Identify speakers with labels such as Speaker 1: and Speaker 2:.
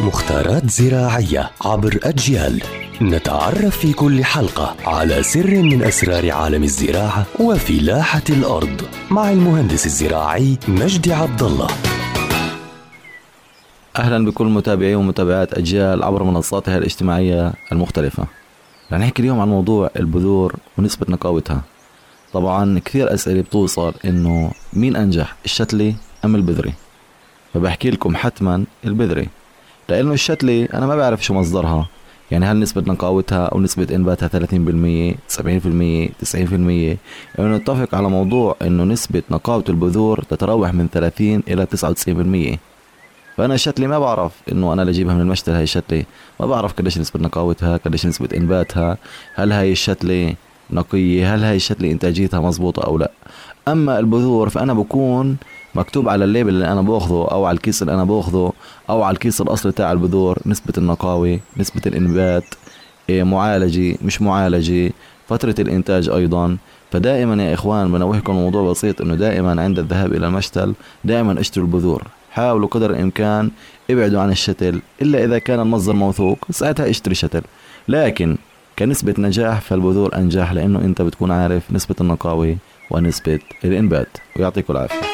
Speaker 1: مختارات زراعية عبر أجيال. نتعرف في كل حلقة على سر من أسرار عالم الزراعة وفلاحة الأرض مع المهندس الزراعي مجدي عبد الله
Speaker 2: أهلا بكل متابعي ومتابعات أجيال عبر منصاتها الاجتماعية المختلفة. رح نحكي اليوم عن موضوع البذور ونسبة نقاوتها. طبعا كثير أسئلة بتوصل إنه مين أنجح الشتلي أم البذري؟ فبحكي لكم حتما البذري لأنه الشتلي أنا ما بعرف شو مصدرها. يعني هل نسبة نقاوتها أو نسبة إنباتها 30% 70% 90% يعني نتفق على موضوع إنه نسبة نقاوة البذور تتراوح من 30 إلى 99% فأنا الشتلي ما بعرف إنه أنا لجيبها من المشتل هاي الشتلي ما بعرف قديش نسبة نقاوتها قديش نسبة إنباتها. هل هاي الشتلي نقية؟ هل هاي الشتلي إنتاجيتها مزبوطة أو لا؟ أما البذور فأنا بكون مكتوب على ال label اللي أنا باخذه أو على الكيس اللي أنا باخذه أو على الكيس الأصلي تاع البذور نسبة النقاوه نسبة الإنبات إيه، معالجه مش معالجه فترة الإنتاج أيضا. فدائما يا إخوان بنوهكم موضوع بسيط إنه دائما عند الذهاب إلى المشتل دائما اشتروا البذور. حاولوا قدر الإمكان ابعدوا عن الشتل إلا إذا كان المصدر موثوق ساعتها اشتري شتل. لكن كنسبة نجاح فالبذور أنجح لأنه أنت بتكون عارف نسبة النقاوة ونسبة الإنبات. ويعطيكم العافية.